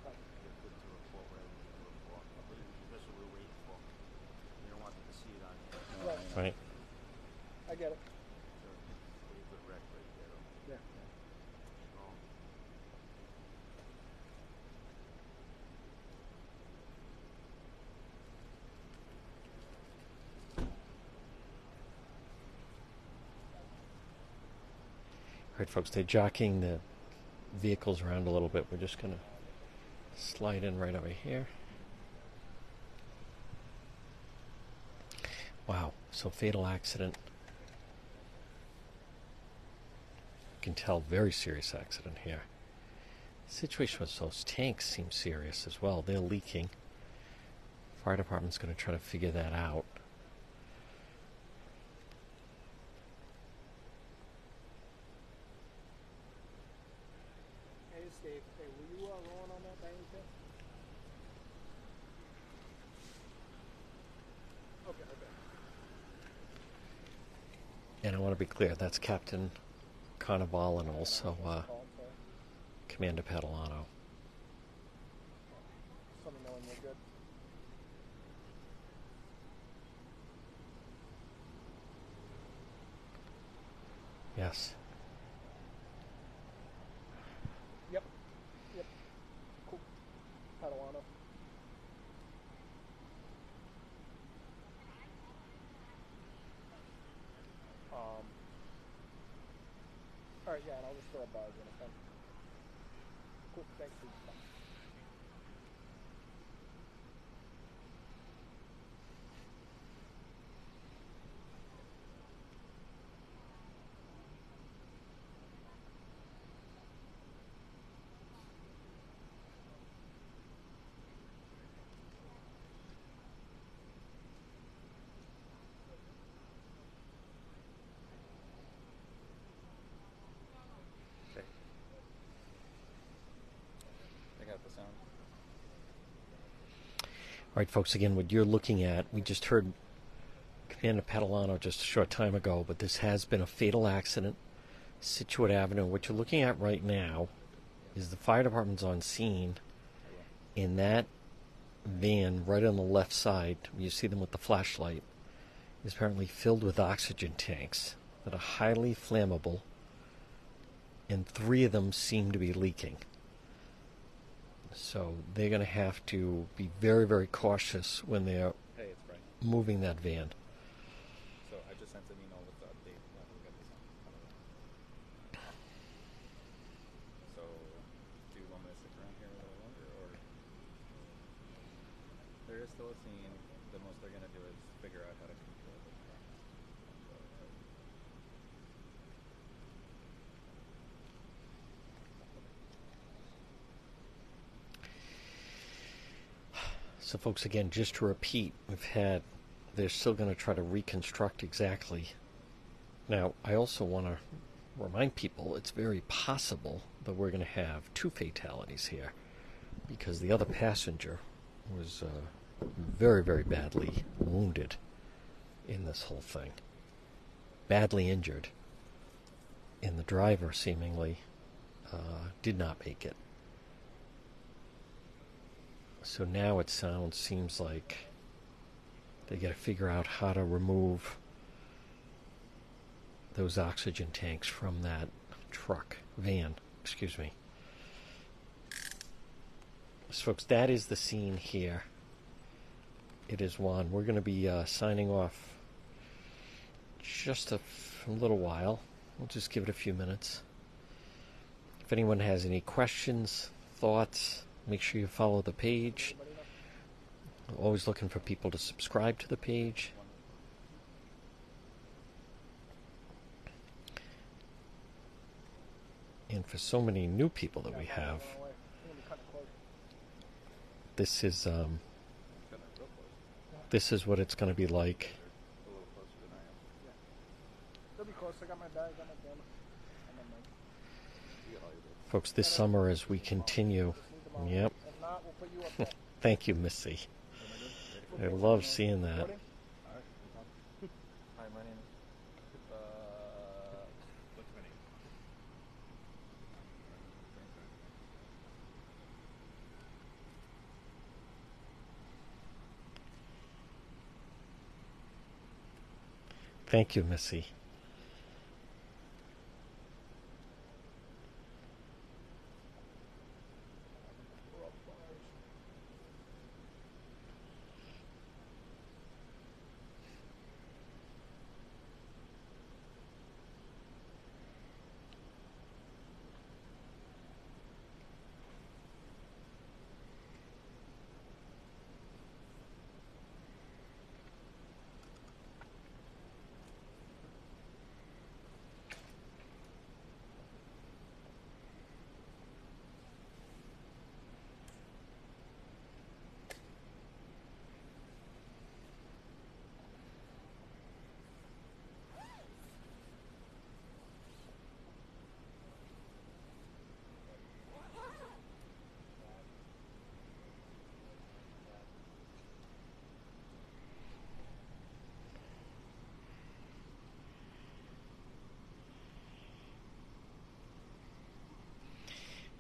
Okay. you're good to report whatever you need to report. I believe that's what we're waiting for. We don't want them to see it on here. Right. Right. I get it. So, pretty good wreck right there. though. Yeah. Strong. All right, folks, they're jockeying the vehicles around a little bit. We're just going to slide in right over here. Wow, so fatal accident. You can tell very serious accident here. Situation with those tanks seems serious as well. They're leaking. Fire department's going to try to figure that out. Hey, Steve. Hey, were you uh, rolling on that by any chance? Okay, okay. And I want to be clear, that's Captain Carnival and also uh. Commander Padalano. Yes. Yep. Yep. Cool. Padawana. Um. All right. Yeah, and I'll just throw a buzz in. Okay. Cool. Thanks for your time. I got the sound. All right, folks, again, what you're looking at, we just heard Commander Catalano just a short time ago, but this has been a fatal accident. Scituate Avenue. What you're looking at right now is the fire department's on scene. In that van, right on the left side, you see them with the flashlight, is apparently filled with oxygen tanks that are highly flammable, and three of them seem to be leaking. So they're going to have to be very, very cautious when they're Hey, moving that van. So I just sent an email with the update. Now we got this on. So, do you want me to stick around here a little longer, or there is still a scene? The most they're gonna do is figure out how to control the truck. So, folks, again, just to repeat, we've had, they're still going to try to reconstruct exactly. Now, I also want to remind people it's very possible that we're going to have two fatalities here because the other passenger was uh, very, very badly wounded in this whole thing, badly injured, and the driver seemingly uh, did not make it. So now it sounds seems like they got to figure out how to remove those oxygen tanks from that truck van. Excuse me. So, folks, that is the scene here. It is one. We're going to be uh, signing off just a, f- a little while. We'll just give it a few minutes. If anyone has any questions, thoughts, make sure you follow the page. Always looking for people to subscribe to the page. And for so many new people that we have, this is um, this is what it's going to be like. Folks, this summer as we continue. Just need them all. Yep. If not, we'll put you up. Thank you, Missy. I good? Ready? I love seeing that. Ready? All right. no problem. Hi, my name is. Uh, what's my name? Thank you, Missy.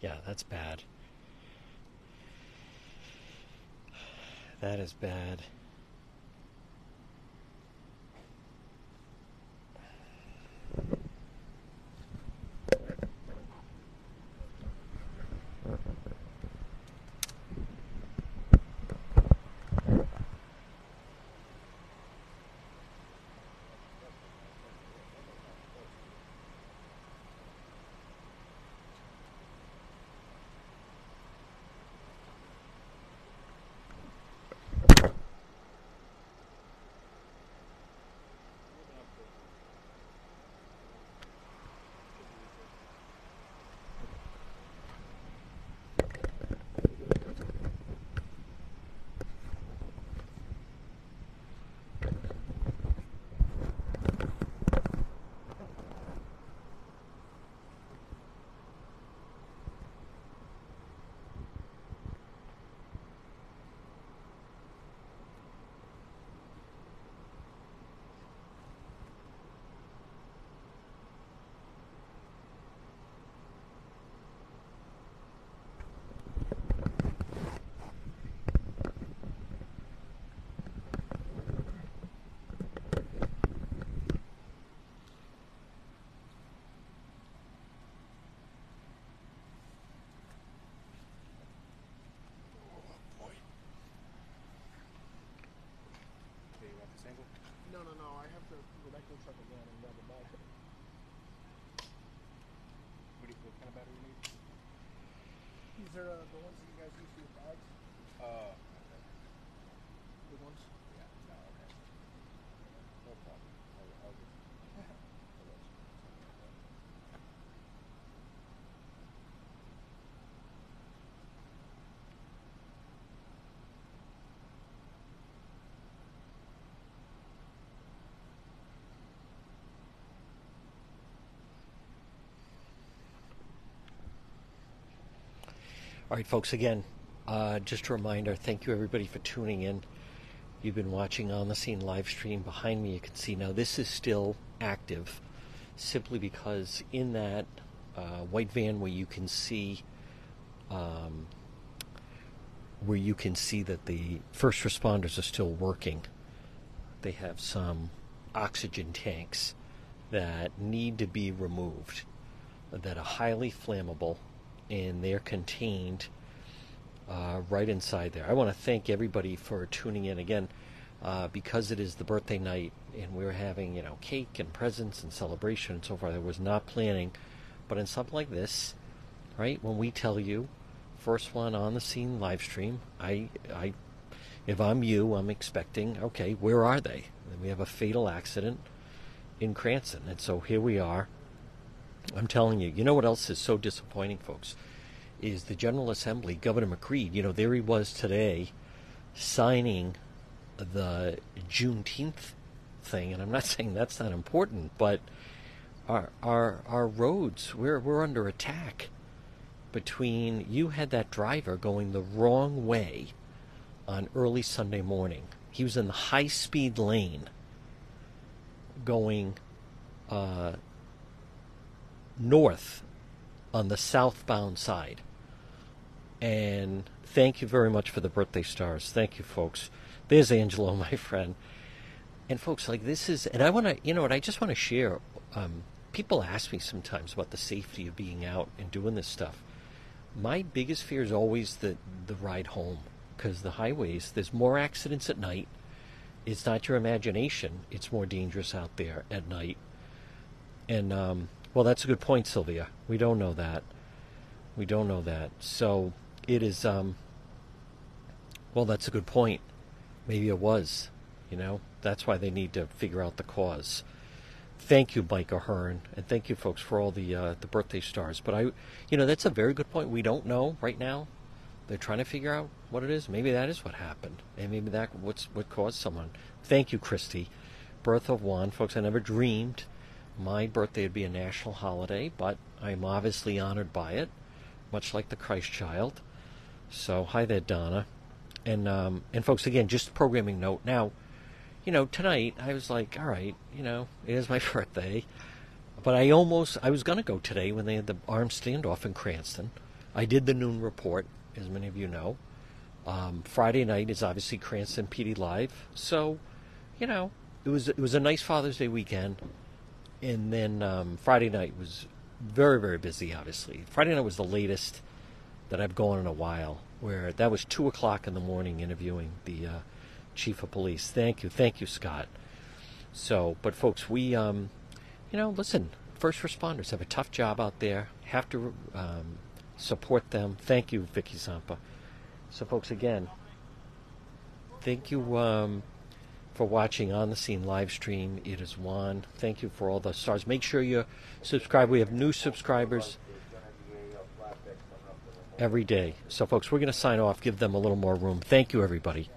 Yeah, that's bad. That is bad. No, no, no. I have to. When I go truck again and grab the bag. What, do you, what kind of battery you need? These are uh, the ones that you guys use for your bags. Oh, okay. Big ones. Yeah, no, okay. No problem. I'll, I'll just. I'll let you- All right, folks, again, uh, just a reminder thank you everybody for tuning in. You've been watching on the scene live stream. Behind me, you can see now this is still active simply because in that uh, white van where you can see um, where you can see that the first responders are still working they have some oxygen tanks that need to be removed that are highly flammable and they're contained uh, right inside there. I want to thank everybody for tuning in again uh, because it is the birthday night and we're having you know cake and presents and celebration and so forth. I was not planning, but in something like this, right? When we tell you, first one on the scene live stream, I I if I'm you, I'm expecting, okay, where are they? And we have a fatal accident in Cranston. And so here we are. I'm telling you, you know what else is so disappointing, folks? Is the General Assembly, Governor McCreed, you know, there he was today signing the Juneteenth thing. And I'm not saying that's not important, but our, our, our roads, we're, we're under attack between you had that driver going the wrong way on early Sunday morning. He was in the high speed lane going uh, north on the southbound side. And thank you very much for the birthday stars. Thank you, folks. There's Angelo, my friend. And folks, like this is, and I want to, you know what, I just want to share. Um, people ask me sometimes about the safety of being out and doing this stuff. My biggest fear is always the the ride home because the highways, there's more accidents at night. It's not your imagination; it's more dangerous out there at night. And um, well, that's a good point, Sylvia. We don't know that. We don't know that. So it is. Um, well, that's a good point. Maybe it was. You know, that's why they need to figure out the cause. Thank you, Mike Ahern, and thank you, folks, for all the uh, the birthday stars. But I, you know, that's a very good point. We don't know right now. They're trying to figure out what it is. Maybe that is what happened, and maybe that what's what caused someone. Thank you, Christy. Birth of Juan, folks. I never dreamed my birthday would be a national holiday, but I'm obviously honored by it, much like the Christ Child. So hi there, Donna, and um, and folks. Again, just a programming note. Now, you know, tonight I was like, all right, you know, it is my birthday, but I almost I was gonna go today when they had the armed standoff in Cranston. I did the noon report, as many of you know, Um, Friday night is obviously Cranston PD Live, so you know it was it was a nice Father's Day weekend, and then um, Friday night was very very busy. Obviously, Friday night was the latest that I've gone in a while. Where that was two o'clock in the morning interviewing the uh, chief of police. Thank you, thank you, Scott. So, but folks, we um, you know, listen, first responders have a tough job out there. Have to um, support them. Thank you, Vicky Zampa. So, folks, again, thank you um, for watching on the scene live stream. It is Juan. Thank you for all the stars. Make sure you subscribe. We have new subscribers every day. So, folks, we're going to sign off, give them a little more room. Thank you, everybody.